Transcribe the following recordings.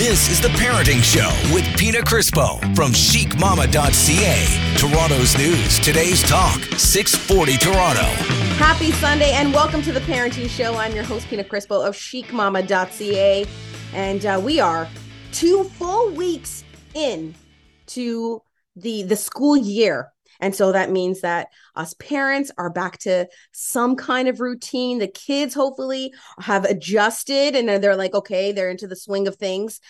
This is The Parenting Show with Pina Crispo from chicmamma.ca. Toronto's news, today's talk, 640 Toronto. Happy Sunday and welcome to The Parenting Show. I'm your host, Pina Crispo of chicmamma.ca. And uh, we are two full weeks in to the, the school year. And so that means that us parents are back to some kind of routine. The kids hopefully have adjusted and they're like, okay, they're into the swing of things.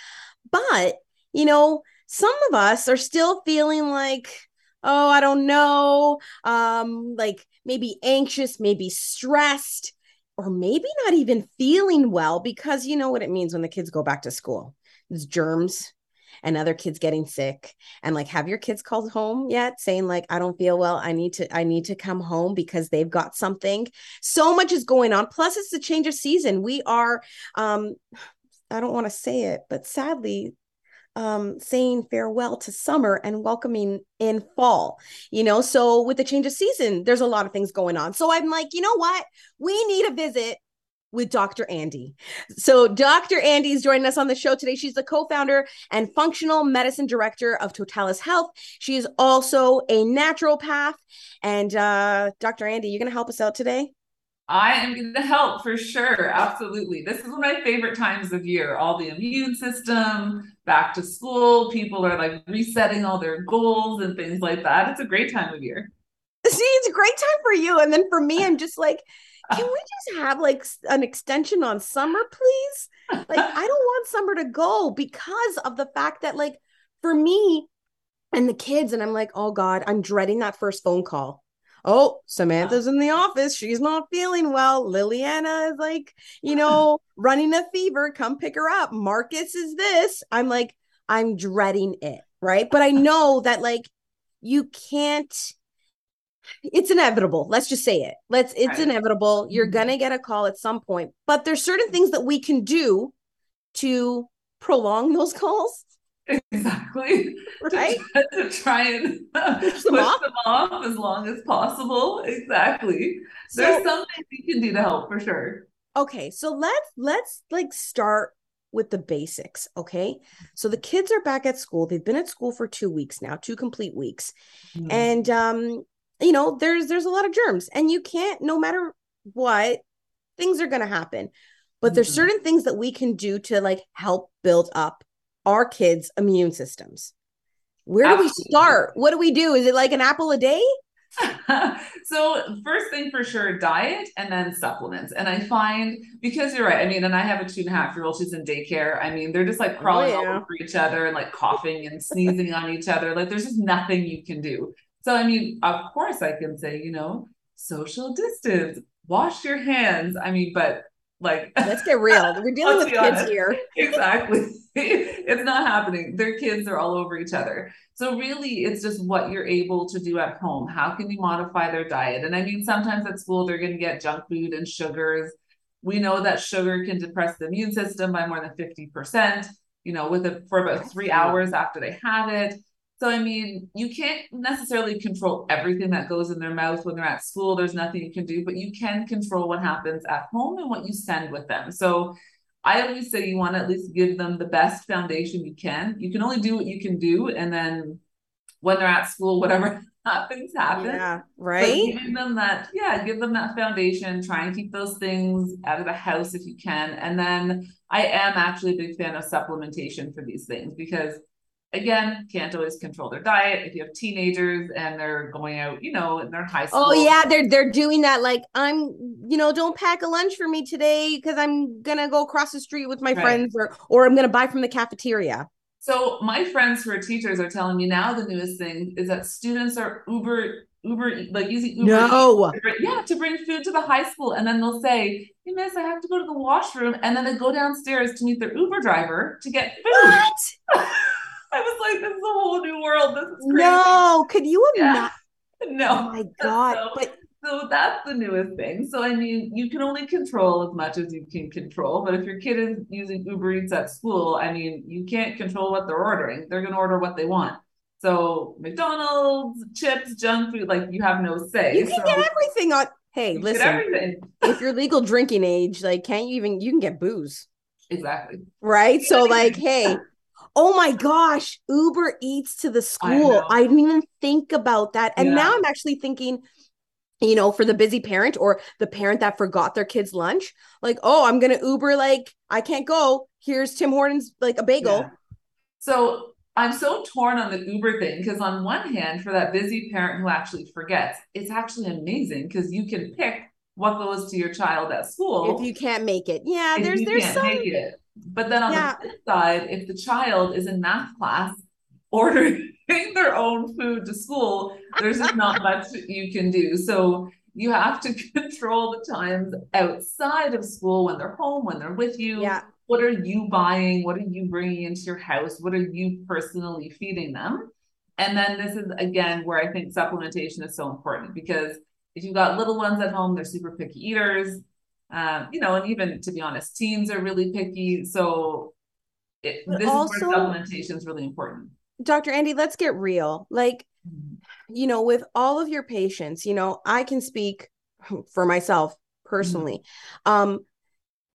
But, you know, some of us are still feeling like, oh, I don't know, um, like maybe anxious, maybe stressed, or maybe not even feeling well because you know what it means when the kids go back to school. It's germs, and other kids getting sick and like have your kids called home yet saying like i don't feel well i need to i need to come home because they've got something so much is going on plus it's the change of season we are um i don't want to say it but sadly um, saying farewell to summer and welcoming in fall, you know. So, with the change of season, there's a lot of things going on. So, I'm like, you know what? We need a visit with Dr. Andi. So, Dr. Andi is joining us on the show today. She's the co founder and functional medicine director of Totalis Health. She is also a naturopath. And, uh, Dr. Andi, you're going to help us out today? I am going to help for sure. Absolutely. This is one of my favorite times of year. All the immune system, back to school, people are like resetting all their goals and things like that. It's a great time of year. See, it's a great time for you. And then for me, I'm just like, can we just have like an extension on summer, please? Like, I don't want summer to go because of the fact that, like, for me and the kids, and I'm like, oh God, I'm dreading that first phone call. Oh, Samantha's in the office. She's not feeling well. Liliana is like, you know, running a fever. Come pick her up. Marcus is this. I'm like, I'm dreading it. Right. But I know that, like, you can't it's inevitable. Let's just say it. Let's it's right. inevitable. You're mm-hmm. gonna get a call at some point but there's certain things that we can do to prolong those calls. Exactly. Right? to, to try and push, them, off. them, off. as long as possible. Exactly. So, there's something you can do to help for sure. Okay so let's let's like start with the basics okay? So the kids are back at school. They've been at school for two weeks now two complete weeks. Mm-hmm. and um you know there's there's a lot of germs and you can't no matter what things are going to happen. But mm-hmm. there's certain things that we can do to like help build up our kids immune systems. Where do Absolutely. we start? What do we do? Is it like an apple a day? So first thing for sure diet and then supplements. And i find because you're right i mean and i have a two and a half year old she's in daycare. I mean they're just like oh, crawling oh, yeah. over each other and like coughing and sneezing on each other. Like there's just nothing you can do so, I mean, of course, I can say, you know, social distance, wash your hands. I mean, but like, let's get real. We're dealing with kids honest. here. exactly. it's not happening. Their kids are all over each other. So, really, it's just what you're able to do at home. How can you modify their diet? And I mean, sometimes at school, they're going to get junk food and sugars. We know that sugar can depress the immune system by more than 50%, you know, with it for about three hours after they have it so, I mean, you can't necessarily control everything that goes in their mouth when they're at school. There's nothing you can do, but you can control what happens at home and what you send with them. So, I always say you want to at least give them the best foundation you can. You can only do what you can do. And then when they're at school, whatever happens, happens. Yeah, right. But giving them that, yeah, give them that foundation. Try and keep those things out of the house if you can. And then I am actually a big fan of supplementation for these things because again, can't always control their diet. If you have teenagers and they're going out, you know, in their high oh, school. Oh yeah, they're they're doing that. Like I'm, you know, don't pack a lunch for me today because I'm gonna go across the street with my right. friends, or or I'm gonna buy from the cafeteria. So my friends who are teachers are telling me now the newest thing is that students are Uber Uber like using Uber no. yeah to bring food to the high school and then they'll say hey miss I have to go to the washroom and then they go downstairs to meet their Uber driver to get food. What? I was like, this is a whole new world. This is crazy. No, could you imagine? Yeah. No. Oh my God. So, but so that's the newest thing. So I mean, you can only control as much as you can control. But if your kid is using Uber Eats at school, I mean, you can't control what they're ordering. They're gonna order what they want. So McDonald's, chips, junk food, like you have no say. You can so, get everything on. Hey, listen. If you're legal drinking age, like can't you even you can get booze. Exactly. Right. So, like, hey, oh my gosh, Uber Eats to the school. I, I, didn't even think about that. And yeah. now I'm actually thinking, you know, for the busy parent or the parent that forgot their kids' lunch, like, oh, I'm going to Uber, like, I can't go. Here's Tim Hortons, like a bagel. Yeah. So I'm so torn on the Uber thing because, on one hand, for that busy parent who actually forgets, it's actually amazing because you can pick what goes to your child at school. If you can't make it. Yeah, there's there's some but then on yeah. the flip side, if the child is in math class ordering their own food to school, there's just not much you can do. So you have to control the times outside of school when they're home, when they're with you. Yeah. What are you buying? What are you bringing into your house? What are you personally feeding them? And then this is again where I think supplementation is so important because if you've got little ones at home, they're super picky eaters um, you know, and even to be honest, teens are really picky. So it, this also, is where supplementation is really important. Dr. Andi, let's get real. Like, mm-hmm. you know, with all of your patients, you know, I can speak for myself personally. Mm-hmm. Um,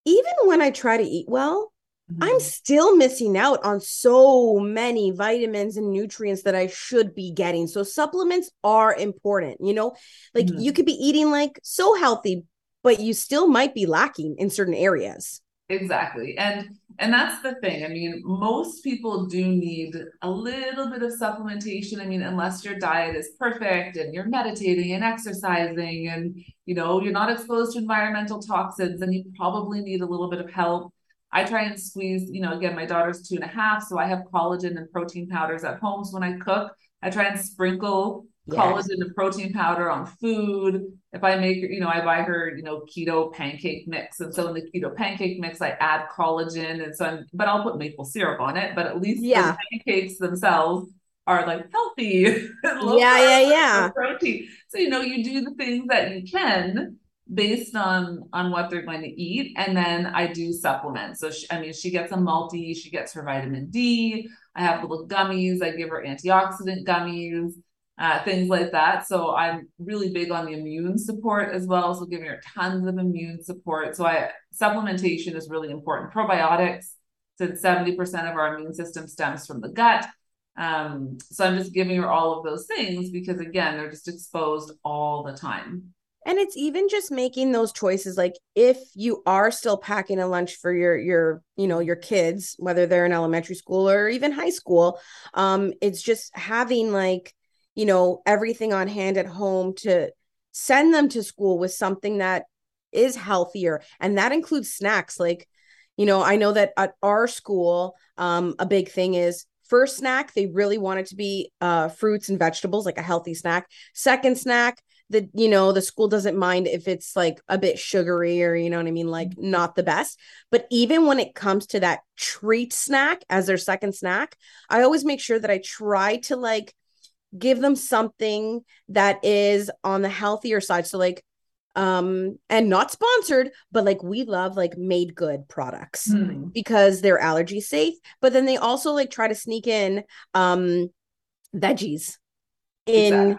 even when I try to eat well, mm-hmm. I'm still missing out on so many vitamins and nutrients that I should be getting. So supplements are important, you know, like you could be eating like so healthy, but you still might be lacking in certain areas. Exactly. And and that's the thing. I mean most people do need a little bit of supplementation. I mean unless your diet is perfect and you're meditating and exercising and you know you're not exposed to environmental toxins and you probably need a little bit of help i try and squeeze you know again my daughter's two and a half so i have collagen and protein powders at home so when i cook i try and sprinkle yes. collagen and protein powder on food. If I make, you know, I buy her, you know, keto pancake mix. And so in the keto pancake mix, I add collagen. And so I'm, but I'll put maple syrup on it. But at least yeah. the pancakes themselves are like healthy. yeah, yeah, yeah. Protein. So, you know, you do the things that you can based on on what they're going to eat and then i do supplements so she, i mean she gets a multi she gets her vitamin d i have little gummies i give her antioxidant gummies uh, things like that. So I'm really big on the immune support as well. So giving her tons of immune support. So I supplementation is really important. Probiotics, since 70% of our immune system stems from the gut. Um, so I'm just giving her all of those things because again, they're just exposed all the time. And it's even just making those choices like if you are still packing a lunch for your your you know your kids whether they're in elementary school or even high school um it's just having like you know everything on hand at home to send them to school with something that is healthier. And that includes snacks. Like you know i know that at our school um a big thing is first snack they really want it to be uh fruits and vegetables like a healthy snack. Second snack the you know the school doesn't mind if it's like a bit sugary or you know what i mean like not the best but even when it comes to that treat snack as their second snack i always make sure that i try to like give them something that is on the healthier side so like um and not sponsored but like we love like MadeGood products mm. because they're allergy safe but then they also like try to sneak in um veggies in exactly.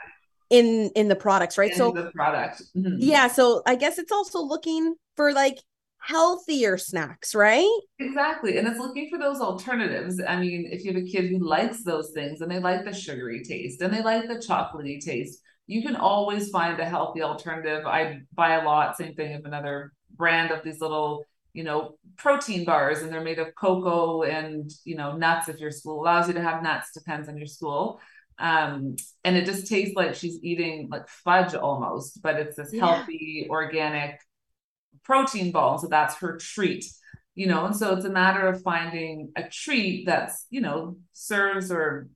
In in the products right in so the product mm-hmm. yeah so i guess it's also looking for like healthier snacks, right? Exactly. And it's looking for those alternatives. I mean, if you have a kid who likes those things and they like the sugary taste and they like the chocolatey taste, you can always find a healthy alternative. I buy a lot, same thing of another brand of these little, you know, protein bars and they're made of cocoa and, you know, nuts if your school allows you to have nuts, depends on your school. Um, and it just tastes like she's eating like fudge almost, but it's this yeah. healthy, organic protein ball. So that's her treat, you know. And so it's a matter of finding a treat that's, you know, serves or,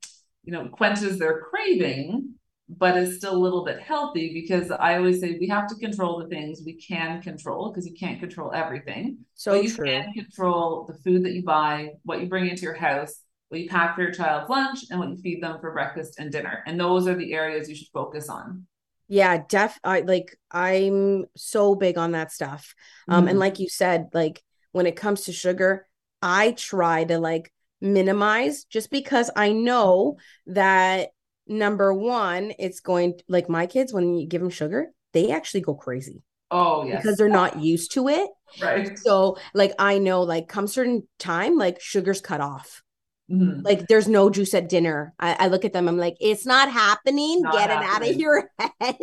you know, quenches their craving, but is still a little bit healthy because I always say we have to control the things we can control because you can't control everything. So but you true. can control the food that you buy, what you bring into your house, what you pack for your child's lunch, and what you feed them for breakfast and dinner. And those are the areas you should focus on yeah def i like i'm so big on that stuff um mm. and like you said like when it comes to sugar i try to like minimize just because i know that number one it's going like my kids when you give them sugar they actually go crazy Oh, yes. Because they're not used to it. Right. So, like, I know, like, come certain time, like, sugar's cut off. Mhm. Like, there's no juice at dinner. I, I look at them, I'm like, it's not happening. Not Get it out of your head.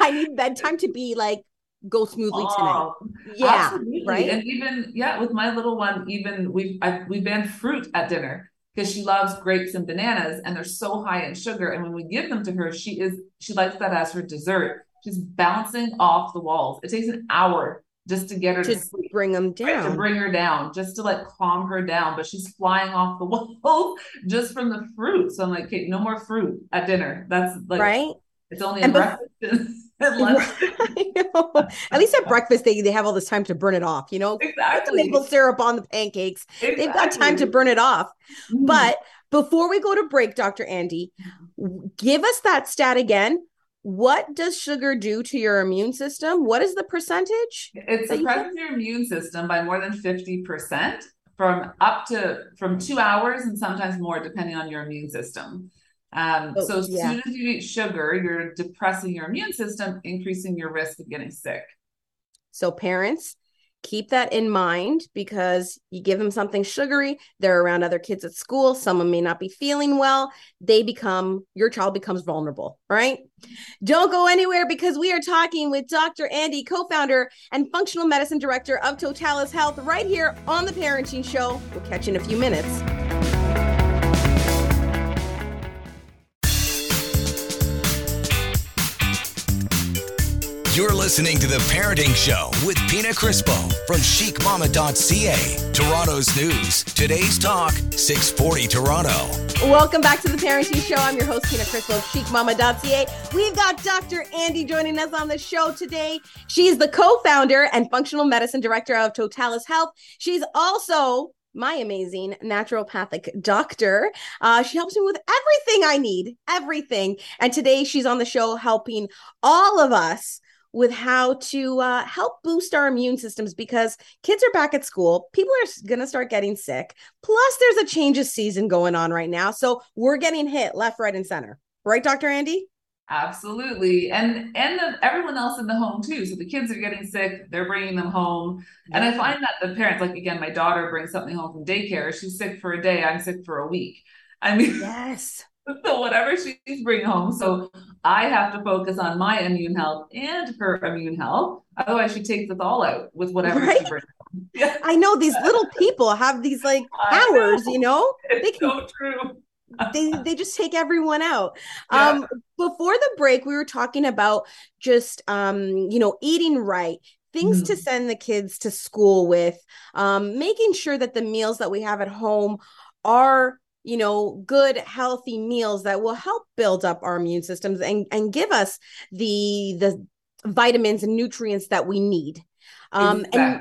I need bedtime to be like, go smoothly tonight. Oh, Yeah. absolutely. right? And even yeah, with my little one, even we've I, we banned fruit at dinner because she loves grapes and bananas, and they're so high in sugar. And when we give them to her, she is she likes that as her dessert. She's bouncing off the walls. It takes an hour just to get her to To bring them right, to bring her down, just to like calm her down, but she's flying off the wall just from the fruit. So I'm like, okay, no more fruit at dinner. That's like right? it's only And bef- breakfast and lunch. I know. At least at breakfast, they, they have all this time to burn it off, you know? Exactly. maple syrup on the pancakes. They've got time to burn it off. Mhm. But before we go to break, Dr. Andi, give us that stat again. What does sugar do to your immune system? What is the percentage? It suppresses your immune system by more than 50% from up to from two hours and sometimes more depending on your immune system. Um, Oh, so as yeah. soon as you eat sugar, you're depressing your immune system, increasing your risk of getting sick. So, parents, keep that in mind because you give them something sugary, they're around other kids at school, someone may not be feeling well, they become your child becomes vulnerable, right? Don't go anywhere because we are talking with Dr. Andi, co-founder and functional medicine director of Totalis Health right here on the Parenting Show. We'll catch you in a few minutes. You're listening to The Parenting Show with Pina Crispo from chicmamma.ca. Toronto's news. Today's talk, 640 Toronto. Welcome back to the Parenting Show. I'm your host, Pina Crispo of chicmamma.ca. We've got Dr. Andi joining us on the show today. She's the co-founder and functional medicine director of Totalis Health. She's also my amazing naturopathic doctor. Uh, she helps me with everything I need, everything. And today she's on the show helping all of us with how to uh, help boost our immune systems because kids are back at school. People are going to start getting sick. Plus, there's a change of season going on right now. So we're getting hit left, right, and center. Right, Dr. Andi? Absolutely. And and the, everyone else in the home too. So the kids are getting sick, they're bringing them home. And I find that the parents, like again, my daughter brings something home from daycare. She's sick for a day, I'm sick for a week. I mean, Yes. so whatever she's bringing home. So I have to focus on my immune health and her immune health. Otherwise, she takes us all out with whatever Right? she brings. Yeah, I know these little people have these like powers, know. you know? it's can- so true. they they just take everyone out. Yeah. Um before the break we were talking about just um you know eating right things to Mhm. send the kids to school with um making sure that the meals that we have at home are you know good healthy meals that will help build up our immune systems and and give us the the vitamins and nutrients that we need. Um and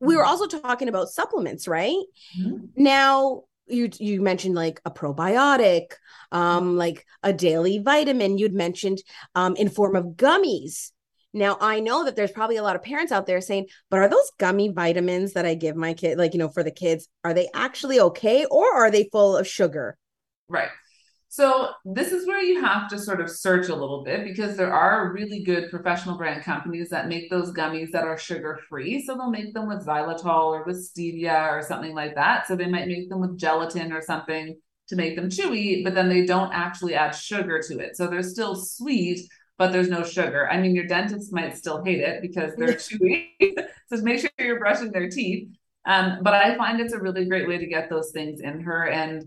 we were also talking about supplements, right? Mhm. Now you you mentioned like a probiotic, um, like a daily vitamin. You'd mentioned um in form of gummies. Now I know that there's probably a lot of parents out there saying, but are those gummy vitamins that I give my kid, like you know, for the kids, are they actually okay or are they full of sugar? Right. So this is where you have to sort of search a little bit because there are really good professional brand companies that make those gummies that are sugar free. So they'll make them with xylitol or with stevia or something like that. So they might make them with gelatin or something to make them chewy, but then they don't actually add sugar to it. So they're still sweet, but there's no sugar. I mean, your dentist might still hate it because they're chewy. so make sure you're brushing their teeth. Um, but I find it's a really great way to get those things in her. And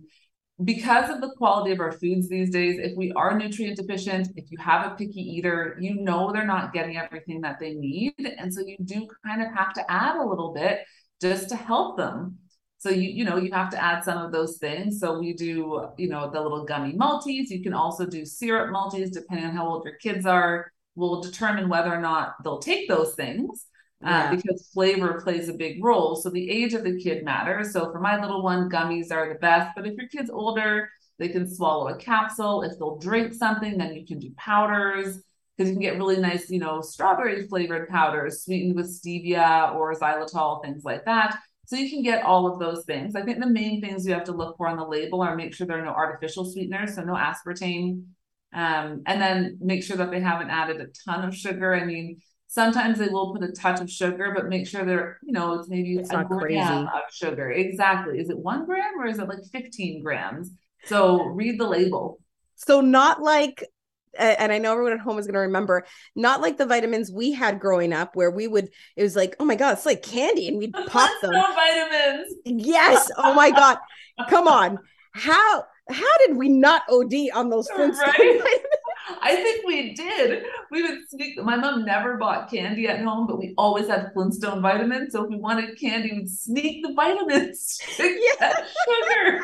because of the quality of our foods these days, if we are nutrient deficient, if you have a picky eater, you know they're not getting everything that they need. And so you do kind of have to add a little bit just to help them. So you, you know, you have to add some of those things. So we do, you know, the little gummy multis. You can also do syrup multis, depending on how old your kids are. We'll determine whether or not they'll take those things uh, Yeah. because flavor plays a big role. So the age of the kid matters. So for my little one, gummies are the best. But if your kid's older, they can swallow a capsule. If they'll drink something, then you can do powders because you can get really nice, you know, strawberry flavored powders sweetened with stevia or xylitol, things like that. So you can get all of those things. I think the main things you have to look for on the label are make sure there are no artificial sweeteners, so no aspartame, um, and then make sure that they haven't added a ton of sugar. I mean, Sometimes they will put a touch of sugar, but make sure they're, you know, it's maybe It's a not gram crazy. of sugar. Exactly. Is it one gram or is it like 15 grams? So read the label. So not like a- and I know everyone at home is going to remember, not like the vitamins we had growing up where we would it was like, "Oh my god, it's like candy." And we'd pop them. No vitamins. Yes. Oh my god. Come on. How how did we not OD on those Flintstone Right? I think we did. We would sneak. My mom never bought candy at home, but we always had Flintstone vitamins. So if we wanted candy, we'd sneak the vitamins to Yeah. sugar.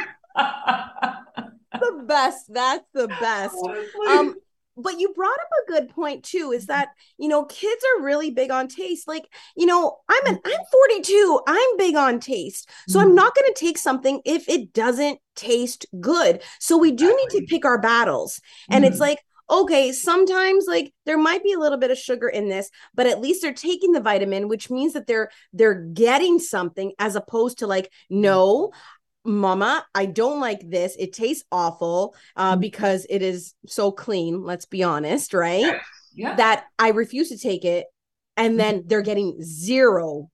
the best. That's the best. Honestly. Um, but you brought up a good point too is mm-hmm. that you know kids are really big on taste. Like you know i'm an i'm mm-hmm. 42 i'm big on taste. So i'm Mhm. not going to take something if it doesn't taste good. So we do need to pick our battles. And it's mm-hmm. like okay sometimes like there might be a little bit of sugar in this but at least they're taking the vitamin which means that they're they're getting something as opposed to like no mama i don't like this it tastes awful uh, Mhm. because it is so clean let's be honest right yeah. that i refuse to take it and then they're getting zero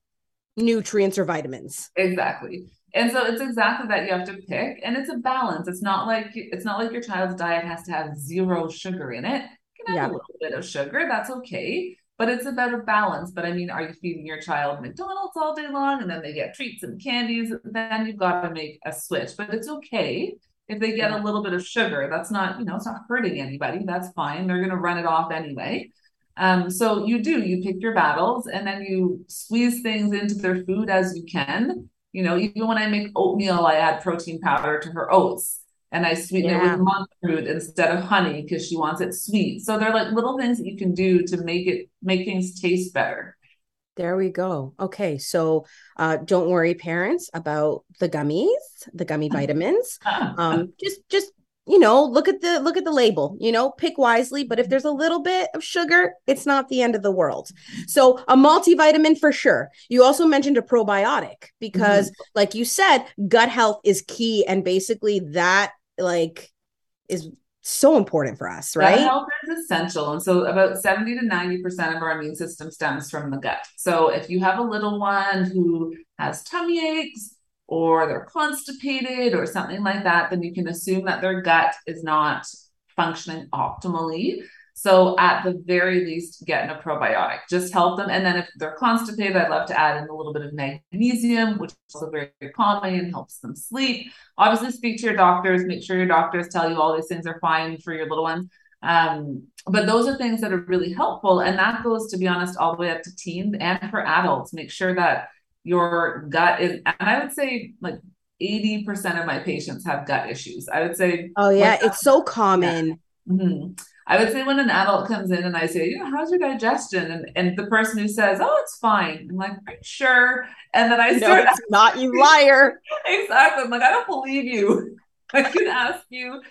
nutrients or vitamins Exactly. And so it's exactly that you have to pick, and it's a balance. It's not like it's not like your child's diet has to have zero sugar in it. It can have Yeah. a little bit of sugar, that's okay. But it's about a balance. But I mean, are you feeding your child McDonald's all day long and then they get treats and candies? Then you've got to make a switch. But it's okay if they get a little bit of sugar. That's not, you know, it's not hurting anybody. That's fine. They're gonna run it off anyway. Um, so you do, you pick your battles and then you squeeze things into their food as you can. You know, even when I make oatmeal, I add protein powder to her oats and I sweeten Yeah. it with monk fruit instead of honey because she wants it sweet. So they're like little things that you can do to make it make things taste better. there we go okay so uh, don't worry parents about the gummies the gummy vitamins um just just you know look at the look at the label you know pick wisely but if there's a little bit of sugar it's not the end of the world so a multivitamin for sure you also mentioned a probiotic because like you said gut health is key and basically that like is so important for us Gut right health is essential. And so about 70 to 90% of our immune system stems from the gut. So if you have a little one who has tummy aches or they're constipated or something like that, then you can assume that their gut is not functioning optimally. So at the very least, getting a probiotic, just help them. And then if they're constipated, I'd love to add in a little bit of magnesium, which is also very, very calming and helps them sleep. Obviously, speak to your doctors. Make sure your doctors tell you all these things are fine for your little ones. Um, but those are things that are really helpful. And that goes, to be honest, all the way up to teens and for adults. Make sure that your gut is, and I would say like 80% of my patients have gut issues. I would say, oh yeah Like, it's so common mhm. I would say when an adult comes in and I say, you know, how's your digestion? And and the person who says, oh, it's fine. I'm like, are you sure? And then I no start it's not you liar exactly. I'm like, I don't believe you. I can ask you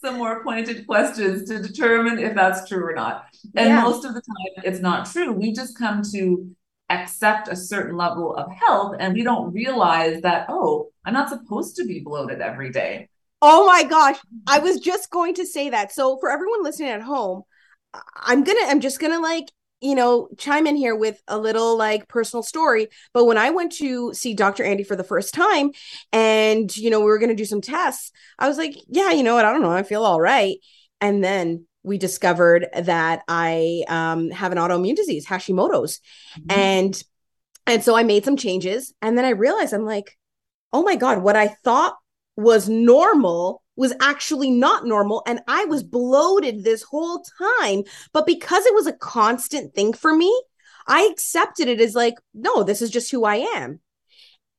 some more pointed questions to determine if that's true or not. And Yeah. most of the time, it's not true. We just come to accept a certain level of health and we don't realize that, oh, I'm not supposed to be bloated every day. Oh my gosh. I was just going to say that. So for everyone listening at home, I'm going to I'm just going to like, you know, chime in here with a little like personal story, but when I went to see Dr. Andi for the first time and you know, we were going to do some tests, I was like, yeah, you know what? I don't know. I feel all right. And then we discovered that I um, have an autoimmune disease, Hashimoto's. And and so I made some changes and then I realized I'm like, oh my God, what I thought was normal was actually not normal. And I was bloated this whole time. But because it was a constant thing for me, I accepted it as like, no, this is just who I am.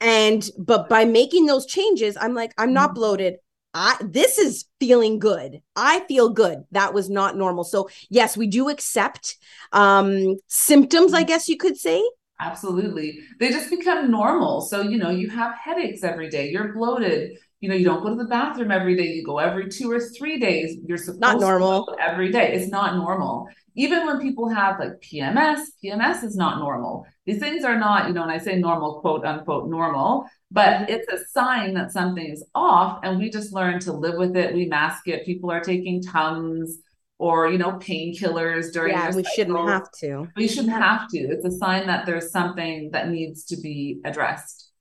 And but by making those changes, I'm like, I'm not Mhm. bloated. I this is feeling good. I feel good. That was not normal. So yes, we do accept um symptoms, I guess you could say. Absolutely. They just become normal. So, you know, you have headaches every day, you're bloated, you know, you don't go to the bathroom every day, you go every two or three days. You're supposed Not normal. to go every day. It's not normal. Even when people have like PMS, PMS is not normal. These things are not, you know, and I say normal, quote unquote, normal, but mm-hmm. it's a sign that something is off and we just learn to live with it. We mask it. People are taking Tums, or you know painkillers during yeah, we cycle. shouldn't have to. We shouldn't have to. It's a sign that there's something that needs to be addressed.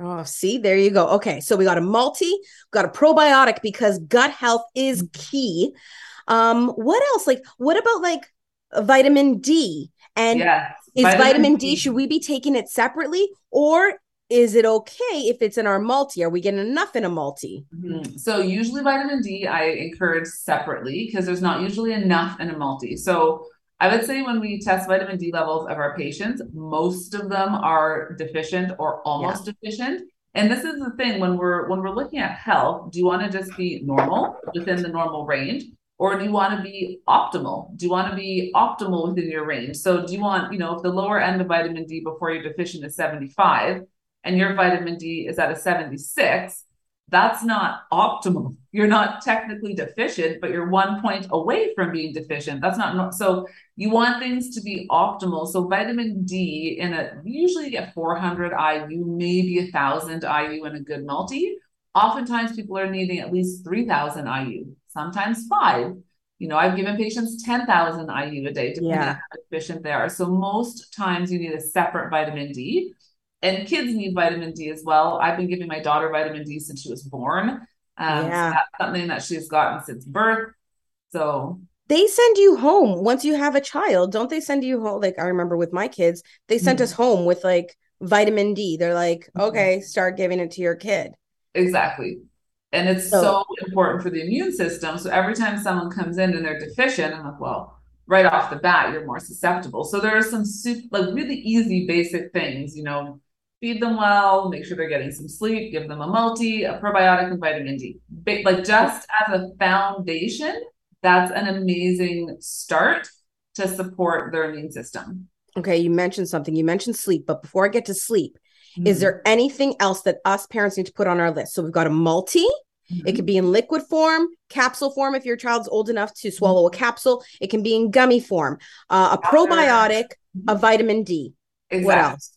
Oh, see, there you go. Okay, so we got a multi, got a probiotic because gut health is Mm-hmm. key. Um, what else? Like, what about like vitamin D? And yes. is vitamin, D, should we be taking it separately or is it okay if it's in our multi? Are we getting enough in a multi? Mhm. So usually vitamin D I encourage separately because there's not usually enough in a multi. So I would say when we test vitamin D levels of our patients, most of them are deficient or almost deficient. And this is the thing when we're when we're looking at health, do you want to just be normal within the normal range? Or do you want to be optimal? Do you want to be optimal within your range? So do you want, you know, if the lower end of vitamin D before you're deficient is 75 and your vitamin D is at a 76, that's not optimal. You're not technically deficient, but you're one point away from being deficient. That's not so. You want things to be optimal. So vitamin D in a usually you get 400 IU, maybe a thousand IU in a good multi. Oftentimes people are needing at least 3,000 IU, sometimes five. You know, I've given patients 10,000 IU a day, depending Yeah. on how efficient they are. So most times you need a separate vitamin D and kids need vitamin D as well. I've been giving my daughter vitamin D since she was born. Um, so Yeah. that's something that she's gotten since birth. So They send you home once you have a child, don't they send you home? Like I remember with my kids, they sent Mhm. us home with like vitamin D. They're like, Mhm. okay, start giving it to your kid. exactly. And it's So- so important for the immune system. So every time someone comes in and they're deficient, I'm like, well, right off the bat, you're more susceptible. So there are some like really easy, basic things, you know, feed them well, make sure they're getting some sleep, give them a multi, a probiotic, and vitamin D. Ba- like just as a foundation, that's an amazing start to support their immune system. Okay, you mentioned something. You mentioned sleep, but before I get to sleep, Mm-hmm. is there anything else that us parents need to put on our list? So we've got a multi. It could be in liquid form, capsule form if your child's old enough to swallow a capsule. It can be in gummy form, uh, a probiotic, a vitamin D. What else?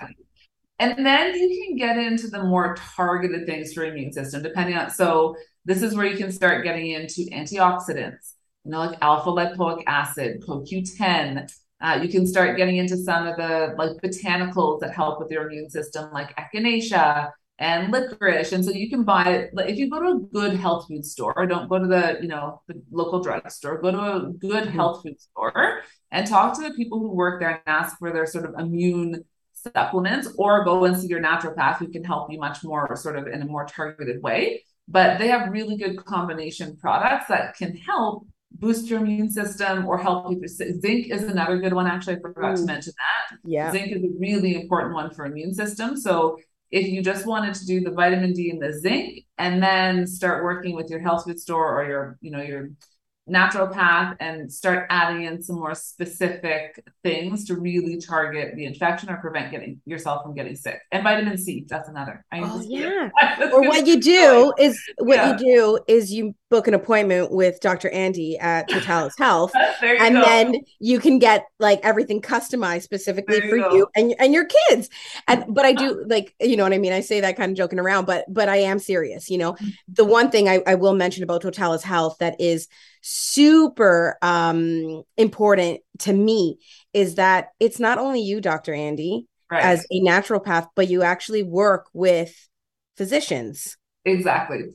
And then you can get into the more targeted things for immune system, depending on. So this is where you can start getting into antioxidants, you know, like alpha lipoic acid, CoQ10. Uh, you can start getting into some of the like botanicals that help with your immune system, like echinacea and licorice. And so you can buy like, if you go to a good health food store, don't go to the you know the local drugstore. Go to a good Mhm. health food store and talk to the people who work there and ask for their sort of immune supplements or go and see your naturopath who can help you much more sort of in a more targeted way. But they have really good combination products that can help boost your immune system or help you zinc is another good one actually i forgot to mm. mention that. Yeah. zinc is a really important one for immune system. So if you just wanted to do the vitamin d and the zinc and then start working with your health food store or your you know your naturopath and start adding in some more specific things to really target the infection or prevent getting yourself from getting sick. And vitamin C, that's another. I Oh yeah. Or what you do going. is what Yeah. you do is you book an appointment with Dr. Andi at Totalis Health. And go. then you can get like everything customized specifically There for you you and and your kids and mm-hmm. but i do like you know what i mean i say that kind of joking around but but i am serious you know mm-hmm. the one thing i, I will mention about totalis health that is super um important to me is that it's not only you dr andi right. as a naturopath but you actually work with physicians Exactly.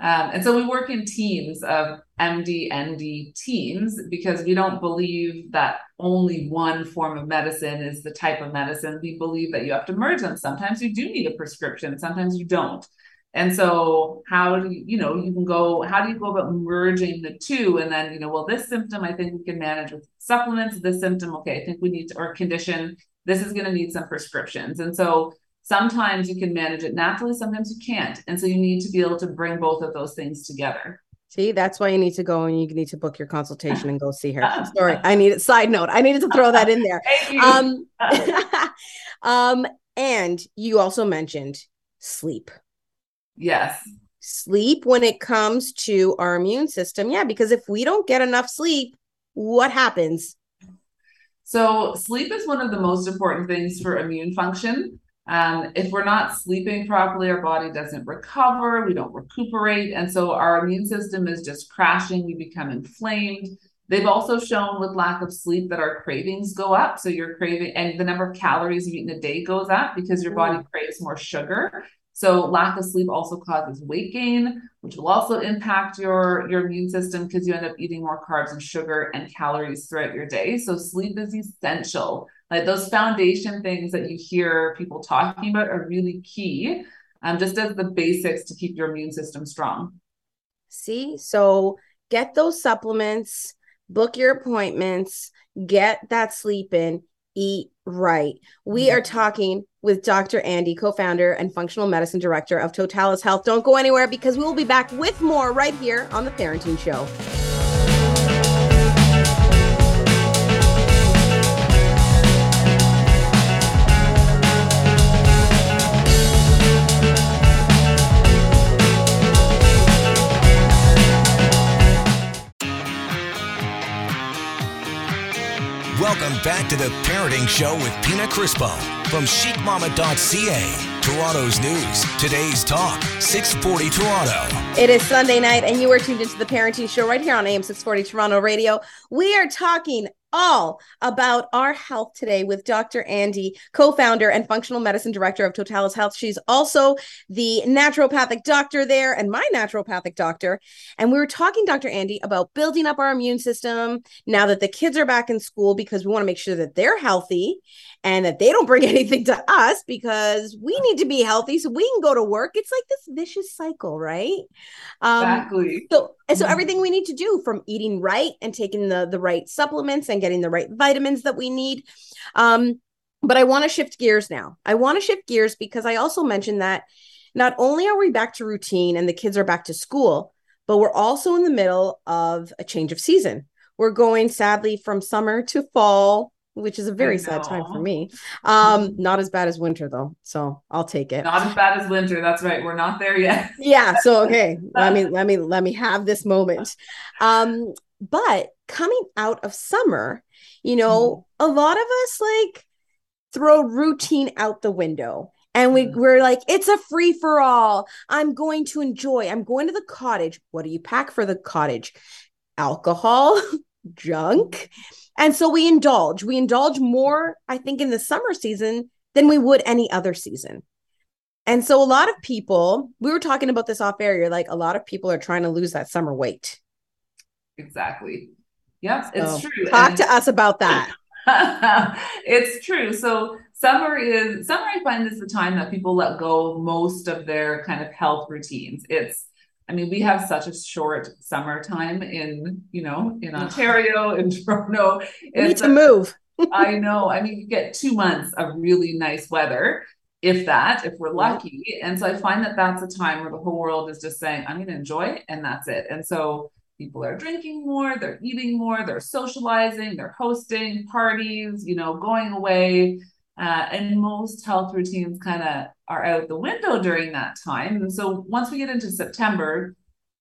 Um, and so we work in teams of MD, ND teams because we don't believe that only one form of medicine is the type of medicine. We believe that you have to merge them. Sometimes you do need a prescription, sometimes you don't. And so, how do you, you know, you can go, how do you go about merging the two? And then, you know, well, this symptom I think we can manage with supplements. This symptom, okay, I think we need to, or condition, this is going to need some prescriptions. And so, sometimes you can manage it naturally, sometimes you can't. And so you need to be able to bring both of those things together. See, that's why you need to go and you need to book your consultation and go see her. Sorry, I need. Side note, I needed to throw that in there. Um, um, and you also mentioned sleep. Yes, Sleep when it comes to our immune system. Yeah, because if we don't get enough sleep, what happens? So sleep is one of the most important things for immune function. Um, if we're not sleeping properly, our body doesn't recover, we don't recuperate. And so our immune system is just crashing, we become inflamed. They've also shown with lack of sleep that our cravings go up. So your craving and the number of calories you eat in a day goes up because your body craves more sugar. So lack of sleep also causes weight gain, which will also impact your, your immune system because you end up eating more carbs and sugar and calories throughout your day. So sleep is essential. Like those foundation things that you hear people talking about are really key, um, just as the basics to keep your immune system strong. See, so get those supplements, book your appointments, get that sleep in, eat right. We are talking with Dr. Andi, co founder and functional medicine director of Totalis Health. Don't go anywhere because we will be back with more right here on The Parenting Show. Back to the Parenting Show with Pina Crispo from chicmamma.ca. Toronto's news, today's talk, 640 Toronto. It is Sunday night, and you are tuned into the Parenting Show right here on AM 640 Toronto Radio. We are talking all about our health today with Dr. Andi, co founder and functional medicine director of Totalis Health. She's also the naturopathic doctor there and my naturopathic doctor. And we were talking, Dr. Andy, about building up our immune system now that the kids are back in school because we want to make sure that they're healthy and that they don't bring anything to us because we need to be healthy so we can go to work. It's like this vicious cycle, right? Um, exactly. So, so mm-hmm. everything we need to do from eating right and taking the the right supplements and getting the right vitamins that we need. Um, but I want to shift gears now. I want to shift gears because I also mentioned that not only are we back to routine and the kids are back to school, but we're also in the middle of a change of season. We're going sadly from summer to fall which is a very sad time for me. Um, not as bad as winter though, so I'll take it. Not as bad as winter. That's right. We're not there yet. yeah. So okay, let me let me let me have this moment. Um, but coming out of summer, you know, mm. a lot of us like throw routine out the window. And we, mm. we're like, it's a free for all. I'm going to enjoy. I'm going to the cottage. What do you pack for the cottage? Alcohol, junk. And so we indulge. We indulge more, I think, in the summer season than we would any other season. And so a lot of people, we were talking about this off air, you're like, a lot of people are trying to lose that summer weight. Exactly. Yes, it's so true. Talk and- to us about that. it's true. So summer is summer I find is the time that people let go most of their kind of health routines. It's I mean, we have such a short summertime in, you know, in Ontario, in Toronto. We need to move. I know. I mean, you get two months of really nice weather, if that, if we're lucky. And so I find that that's a time where the whole world is just saying, I'm going to enjoy it, and that's it. And so people are drinking more, they're eating more, they're socializing, they're hosting parties, you know, going away. Uh, and most health routines kind of are out the window during that time. And so once we get into September,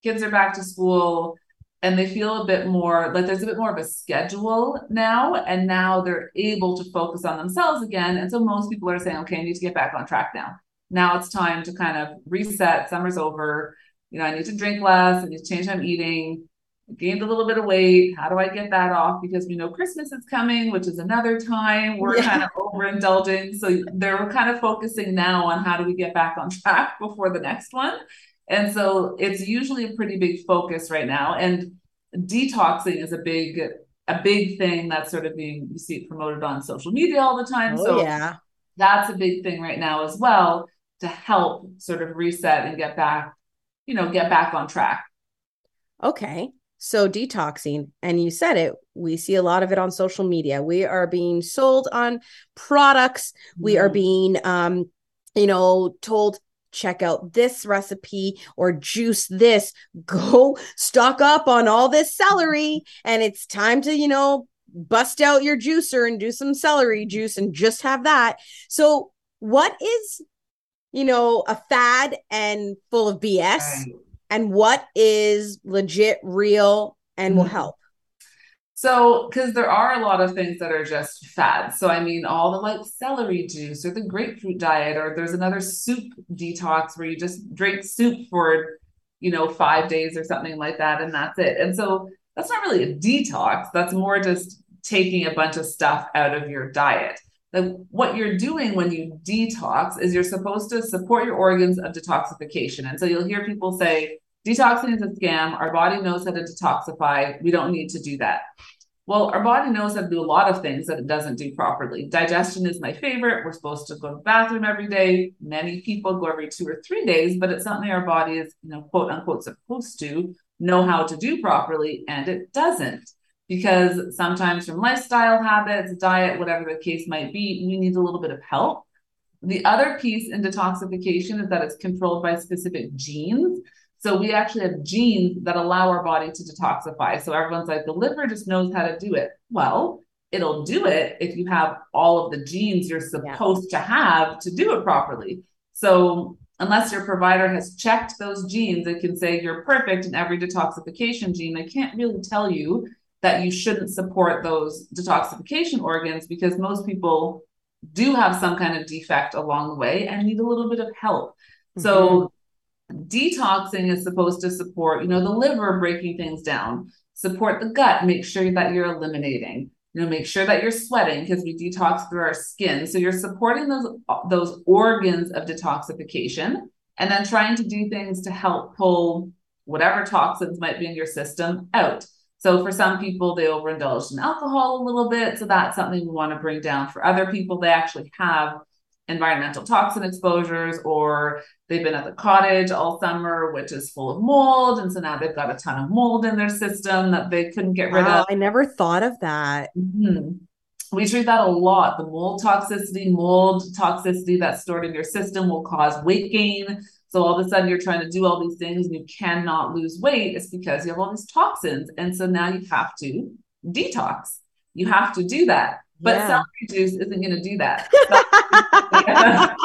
kids are back to school and they feel a bit more like there's a bit more of a schedule now. And now they're able to focus on themselves again. And so most people are saying, okay, I need to get back on track now. Now it's time to kind of reset. Summer's over. You know, I need to drink less. I need to change how I'm eating gained a little bit of weight. How do I get that off? Because we know Christmas is coming, which is another time we're yeah. kind of overindulging. So they're kind of focusing now on how do we get back on track before the next one. And so it's usually a pretty big focus right now. And detoxing is a big, a big thing that's sort of being you see it promoted on social media all the time. Oh, so yeah. that's a big thing right now as well to help sort of reset and get back, you know, get back on track. Okay. So, detoxing, and you said it, we see a lot of it on social media. We are being sold on products. We are mm-hmm. being, um, you know, told check out this recipe or juice this. Go stock up on all this celery, and it's time to, you know, bust out your juicer and do some celery juice and just have that. So, what is, you know, a fad and full of BS? And what is legit, real, and will mm-hmm. help? So, because there are a lot of things that are just fads. So, I mean, all the like celery juice or the grapefruit diet, or there's another soup detox where you just drink soup for, you know, five days or something like that, and that's it. And so, that's not really a detox. That's more just taking a bunch of stuff out of your diet. Like what you're doing when you detox is you're supposed to support your organs of detoxification. And so you'll hear people say, detoxing is a scam. Our body knows how to detoxify. We don't need to do that. Well, our body knows how to do a lot of things that it doesn't do properly. Digestion is my favorite. We're supposed to go to the bathroom every day. Many people go every two or three days, but it's something our body is, you know, quote unquote, supposed to know how to do properly, and it doesn't. Because sometimes from lifestyle habits, diet, whatever the case might be, we need a little bit of help. The other piece in detoxification is that it's controlled by specific genes. So we actually have genes that allow our body to detoxify. So everyone's like, the liver just knows how to do it. Well, it'll do it if you have all of the genes you're supposed yeah. to have to do it properly. So unless your provider has checked those genes, it can say you're perfect in every detoxification gene. They can't really tell you that you shouldn't support those detoxification organs because most people do have some kind of defect along the way and need a little bit of help. Mm-hmm. So detoxing is supposed to support you know the liver breaking things down. Support the gut. Make sure that you're eliminating you know make sure that you're sweating because we detox through our skin. So you're supporting those those organs of detoxification and then trying to do things to help pull whatever toxins might be in your system out. So for some people they overindulge in alcohol a little bit. So that's something we want to bring down. For other people they actually have environmental toxin exposures or they've been at the cottage all summer which is full of mold and so now they've got a ton of mold in their system that they couldn't get rid wow, of. I never thought of that. Mm-hmm. we treat that a lot. The mold toxicity mold toxicity that's stored in your system will cause weight gain. So all of a sudden you're trying to do all these things and you cannot lose weight it's because you have all these toxins. And so now you have to detox. You have to do that but yeah. celery juice isn't going to do that.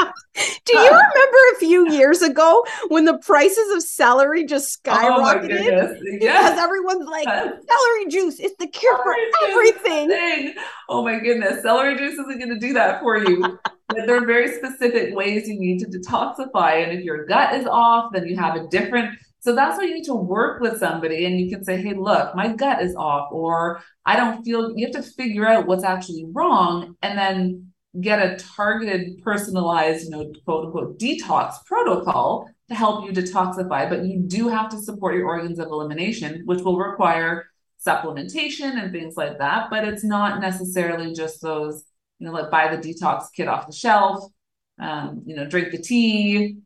do you remember a few years ago when the prices of celery just oh skyrocketed? Oh because everyone's like, celery juice is the cure celery for everything. Oh my goodness. Celery juice isn't going to do that for you. there are very specific ways you need to detoxify. And if your gut is off, then you have a different so that's why you need to work with somebody and you can say, hey, look, my gut is off, or I don't feel, you have to figure out what's actually wrong and then get a targeted, personalized, you know, quote unquote, detox protocol to help you detoxify. But you do have to support your organs of elimination, which will require supplementation and things like that. But it's not necessarily just those, you know, like buy the detox kit off the shelf, um, you know, drink the tea,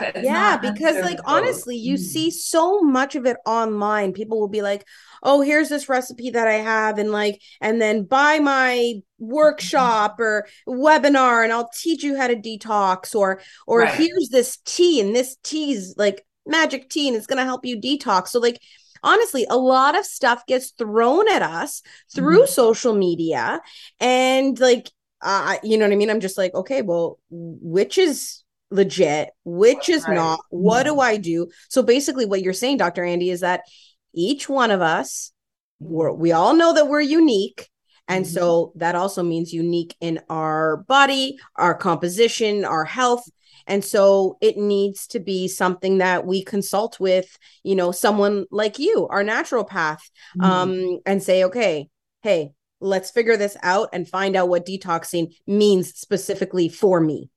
that yeah because like honestly you mm. see so much of it online people will be like oh here's this recipe that i have and like and then buy my workshop or webinar and i'll teach you how to detox or or right. here's this tea and this tea's like magic tea and it's going to help you detox so like honestly a lot of stuff gets thrown at us through mm-hmm. social media and like uh, you know what i mean i'm just like okay well which is legit, which is right. not. What do I do? So basically, what you're saying, Dr. Andi, is that each one of us, we're, we all know that we're unique. And mm-hmm. so that also means unique in our body, our composition, our health. And so it needs to be something that we consult with, you know, someone like you, our naturopath, mm-hmm. um, and say, okay, hey, let's figure this out and find out what detoxing means specifically for me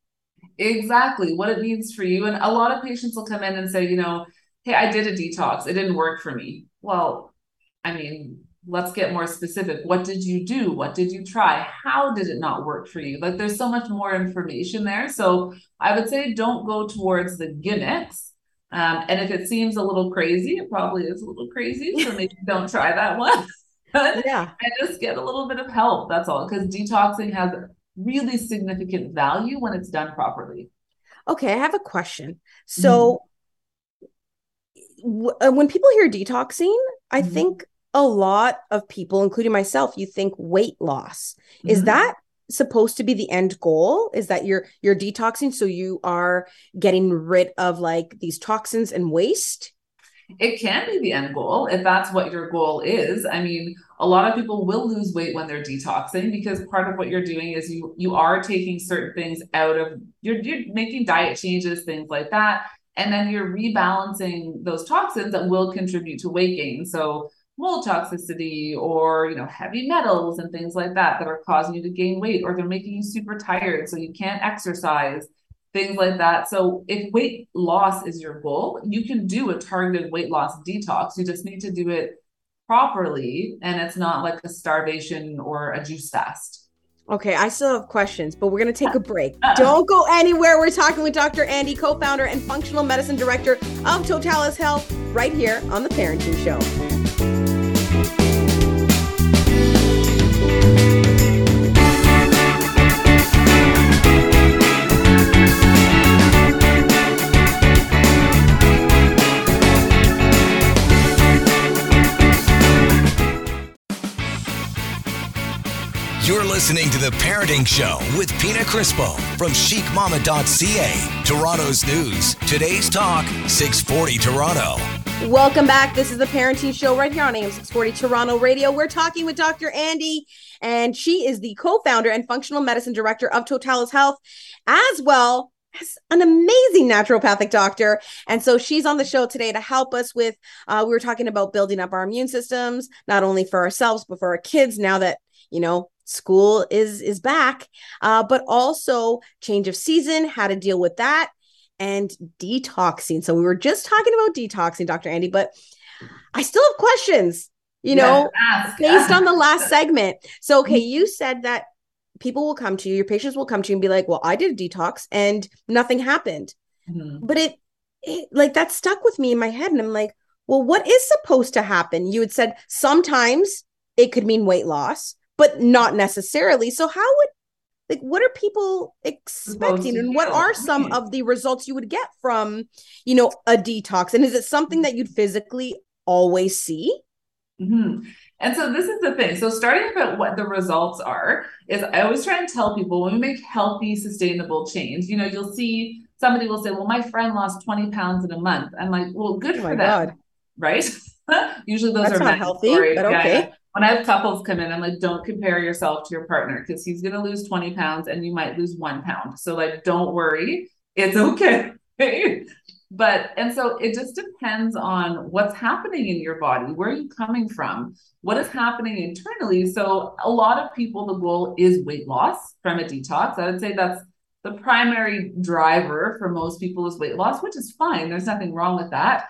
exactly what it means for you. And a lot of patients will come in and say, you know, hey, I did a detox, it didn't work for me. Well, I mean, let's get more specific. What did you do? What did you try? How did it not work for you? Like there's so much more information there. So I would say don't go towards the gimmicks. Um, and if it seems a little crazy, it probably is a little crazy. So maybe don't try that one. yeah. And just get a little bit of help. That's all. Because detoxing has really significant value when it's done properly. Okay, I have a question. So, mm-hmm. w- uh, when people hear detoxing, I mm-hmm. think a lot of people, including myself, you think weight loss. Mm-hmm. Is that supposed to be the end goal? Is that you're you're detoxing so you are getting rid of like these toxins and waste? It can be the end goal if that's what your goal is. I mean, a lot of people will lose weight when they're detoxing because part of what you're doing is you you are taking certain things out of you're you're making diet changes, things like that, and then you're rebalancing those toxins that will contribute to weight gain. So mold toxicity or you know heavy metals and things like that that are causing you to gain weight or they're making you super tired so you can't exercise things like that so if weight loss is your goal you can do a targeted weight loss detox you just need to do it properly and it's not like a starvation or a juice fast Okay, I still have questions, but we're going to take a break. Don't go anywhere. We're talking with Dr. Andi, co founder and functional medicine director of Totalis Health, right here on The Parenting Show. Listening to The Parenting Show with Pina Crispo from chicmamma.ca, Toronto's news. Today's talk, 640 Toronto. Welcome back. This is The Parenting Show right here on AM 640 Toronto Radio. We're talking with Dr. Andi, and she is the co founder and functional medicine director of Totalis Health, as well as an amazing naturopathic doctor. And so she's on the show today to help us with, uh, we were talking about building up our immune systems, not only for ourselves, but for our kids now that, you know, school is is back uh, but also change of season how to deal with that and detoxing. So we were just talking about detoxing dr andi but i still have questions you know ask, based on the last segment. So okay you said that people will come to you your patients will come to you and be like well i did a detox and nothing happened. Mhm. but it, it like that stuck with me in my head and i'm like well what is supposed to happen? You had said sometimes it could mean weight loss but not necessarily so how would like what are people expecting and what are some of the results you would get from you know a detox and is it something that you'd physically always see hmm And so this is the thing. So starting about what the results are is I always try and tell people when we make healthy, sustainable change, you know, you'll see somebody will say, well, my friend lost 20 pounds in a month. I'm like, well, good Oh for. God. Right. Usually those That's are not healthy, stories. but okay. When I have couples come in, I'm like, don't compare yourself to your partner because he's going to lose 20 pounds and you might lose one pound. So like, don't worry. It's okay. But, and so it just depends on what's happening in your body. Where are you coming from? What is happening internally? So, a lot of people, the goal is weight loss from a detox. I would say that's the primary driver for most people is weight loss, which is fine. There's nothing wrong with that.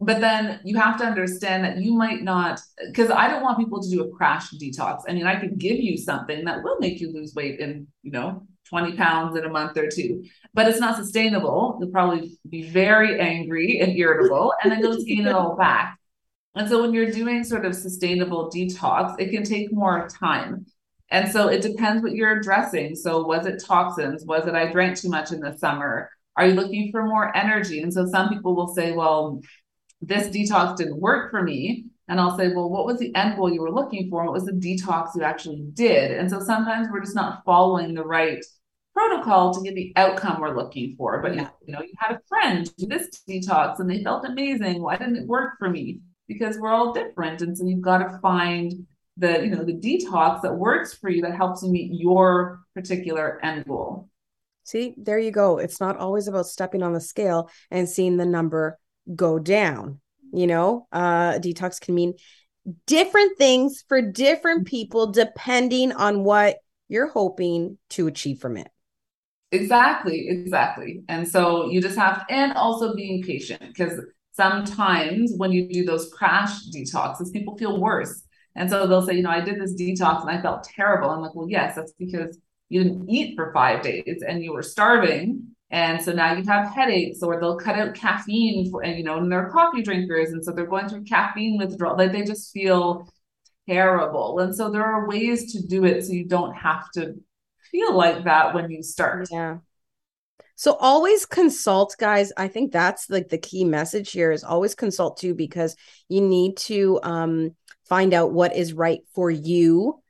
But then you have to understand that you might not, because I don't want people to do a crash detox. I mean, I could give you something that will make you lose weight in, you know, 20 pounds in a month or two, but it's not sustainable. You'll probably be very angry and irritable, and then you'll gain it all back. And so when you're doing sort of sustainable detox, it can take more time. And so it depends what you're addressing. So was it toxins? Was it I drank too much in the summer? Are you looking for more energy? And so some people will say, well, this detox didn't work for me. And I'll say, well, what was the end goal you were looking for? What was the detox you actually did? And so sometimes we're just not following the right protocol to get the outcome we're looking for. But Yeah. you know, you had a friend do this detox and they felt amazing. Why didn't it work for me? Because we're all different. And so you've got to find the, you know, the detox that works for you that helps you meet your particular end goal. See, there you go. It's not always about stepping on the scale and seeing the number go down. You know, uh, detox can mean different things for different people depending on what you're hoping to achieve from it. Exactly, exactly. And so you just have, and also being patient because sometimes when you do those crash detoxes, people feel worse. And so they'll say, you know, I did this detox and I felt terrible. I'm like, well, yes, that's because you didn't eat for five days and you were starving. And so now you have headaches, or they'll cut out caffeine for, and you know, and they're coffee drinkers. And so they're going through caffeine withdrawal. Like they just feel terrible. And so there are ways to do it so you don't have to feel like that when you start. Yeah. So always consult, guys. I think that's like the key message here is always consult too, because you need to um, find out what is right for you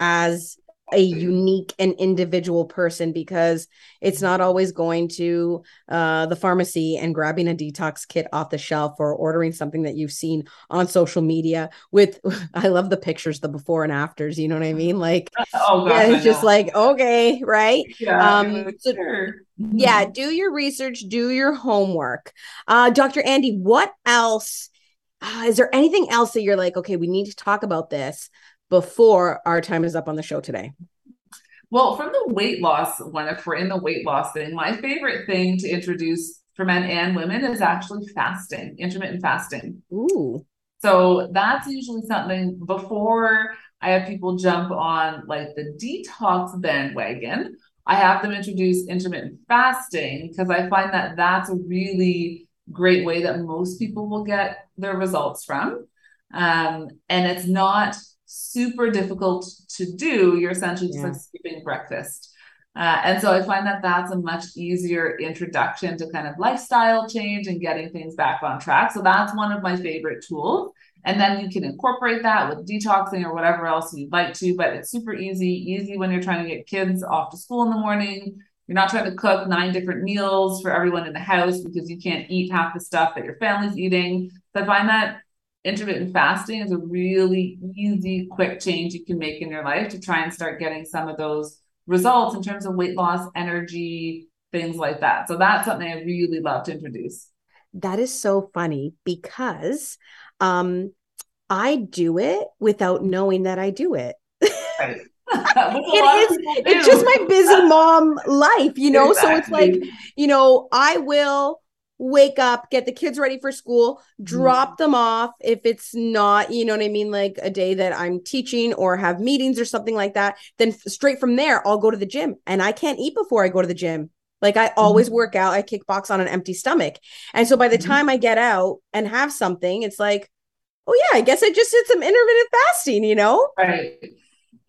as a unique and individual person because it's not always going to uh, the pharmacy and grabbing a detox kit off the shelf or ordering something that you've seen on social media with i love the pictures the before and afters you know what i mean? Like Oh, yeah gosh, I it's just like okay right? Yeah, Um, so- sure. yeah do your research do your homework. Uh dr andi what else uh, is there anything else that you're like, okay, we need to talk about this before our time is up on the show today? Well, from the weight loss one, if we're in the weight loss thing, my favorite thing to introduce for men and women is actually fasting, intermittent fasting. Ooh. So that's usually something before I have people jump on like the detox bandwagon. I have them introduce intermittent fasting because I find that that's a really great way that most people will get their results from. Um, and it's not super difficult to do. You're essentially just yeah. like skipping breakfast. Uh, and so I find that that's a much easier introduction to kind of lifestyle change and getting things back on track. So that's one of my favorite tools. And then you can incorporate that with detoxing or whatever else you'd like to. But it's super easy, easy when you're trying to get kids off to school in the morning. You're not trying to cook nine different meals for everyone in the house because you can't eat half the stuff that your family's eating. So I find that intermittent fasting is a really easy, quick change you can make in your life to try and start getting some of those results in terms of weight loss, energy, things like that. So that's something I really love to introduce. That is so funny because um, I do it without knowing that I do it. Right. it is it's just my busy mom life, you know. Exactly. So it's like, you know, I will wake up, get the kids ready for school, drop mm. them off if it's not, you know what I mean, like a day that I'm teaching or have meetings or something like that. Then straight from there, I'll go to the gym and I can't eat before I go to the gym. Like I always mm-hmm. work out, I kickbox on an empty stomach. And so by the mm-hmm. time I get out and have something, it's like, oh yeah, I guess I just did some intermittent fasting, you know? Right.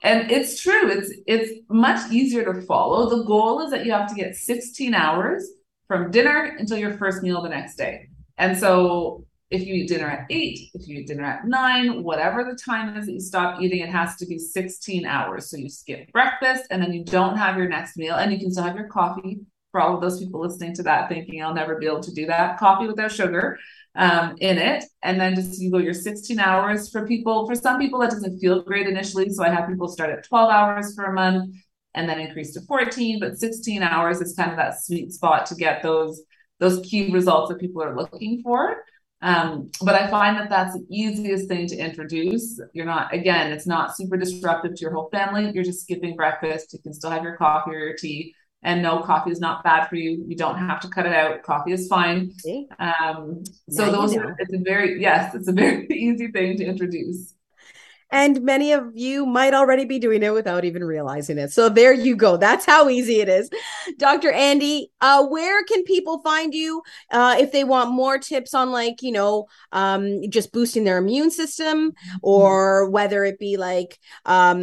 And it's true. It's it's much easier to follow. The goal is that you have to get 16 hours from dinner until your first meal the next day. And so if you eat dinner at eight, if you eat dinner at nine, whatever the time is that you stop eating, it has to be 16 hours. So you skip breakfast and then you don't have your next meal and you can still have your coffee for all of those people listening to that thinking I'll never be able to do that. Coffee without sugar um, in it. And then just you go your 16 hours for people. For some people, that doesn't feel great initially. So I have people start at 12 hours for a month and then increase to 14, but 16 hours is kind of that sweet spot to get those those key results that people are looking for. Um, but I find that that's the easiest thing to introduce. You're not, again, it's not super disruptive to your whole family. You're just skipping breakfast. You can still have your coffee or your tea. And no, coffee is not bad for you. You don't have to cut it out. Coffee is fine. Um, so those are, it's a very, yes, it's a very easy thing to introduce. And many of you might already be doing it without even realizing it. So there you go. That's how easy it is. Dr. Andi, uh, where can people find you uh, if they want more tips on, like, you know, um, just boosting their immune system, mm-hmm. or whether it be like um,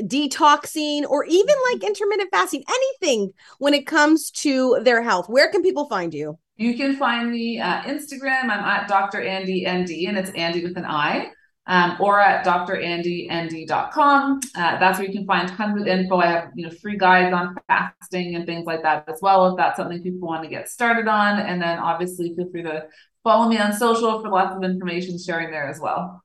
detoxing or even like intermittent fasting, anything when it comes to their health? Where can people find you? You can find me at Instagram. I'm at Dr. Andi ND, and it's Andi with an I um, or at drandind.com. Uh, that's where you can find tons of info. I have you know free guides on fasting and things like that as well. If that's something people want to get started on, and then obviously feel free to follow me on social for lots of information sharing there as well.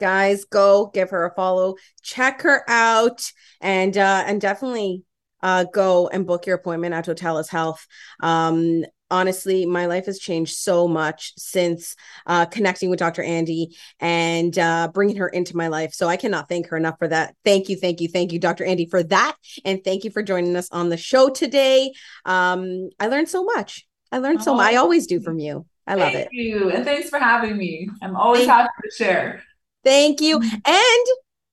Guys, go give her a follow, check her out, and uh, and definitely uh, go and book your appointment at Totalis Health. Um, honestly, my life has changed so much since uh, connecting with Dr. Andi and uh, bringing her into my life. So I cannot thank her enough for that. Thank you, thank you, thank you, Dr. Andi, for that. And thank you for joining us on the show today. Um, I learned so much. I learned oh, so much. I always do from you. I love it. Thank you. And thanks for having me. I'm always thank happy to share. Thank you. Mm-hmm. And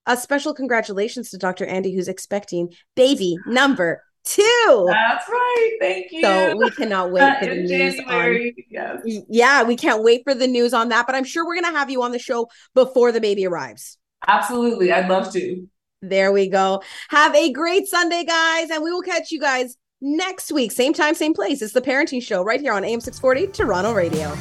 a special congratulations to Dr. Andi, who's expecting baby number two. That's right. Thank you. So we cannot wait for the news January. on. Yes. Yeah, we can't wait for the news on that. But I'm sure we're gonna have you on the show before the baby arrives. Absolutely, I'd love to. There we go. Have a great Sunday, guys, and we will catch you guys next week, same time, same place. It's the Parenting Show right here on AM 640 Toronto Radio.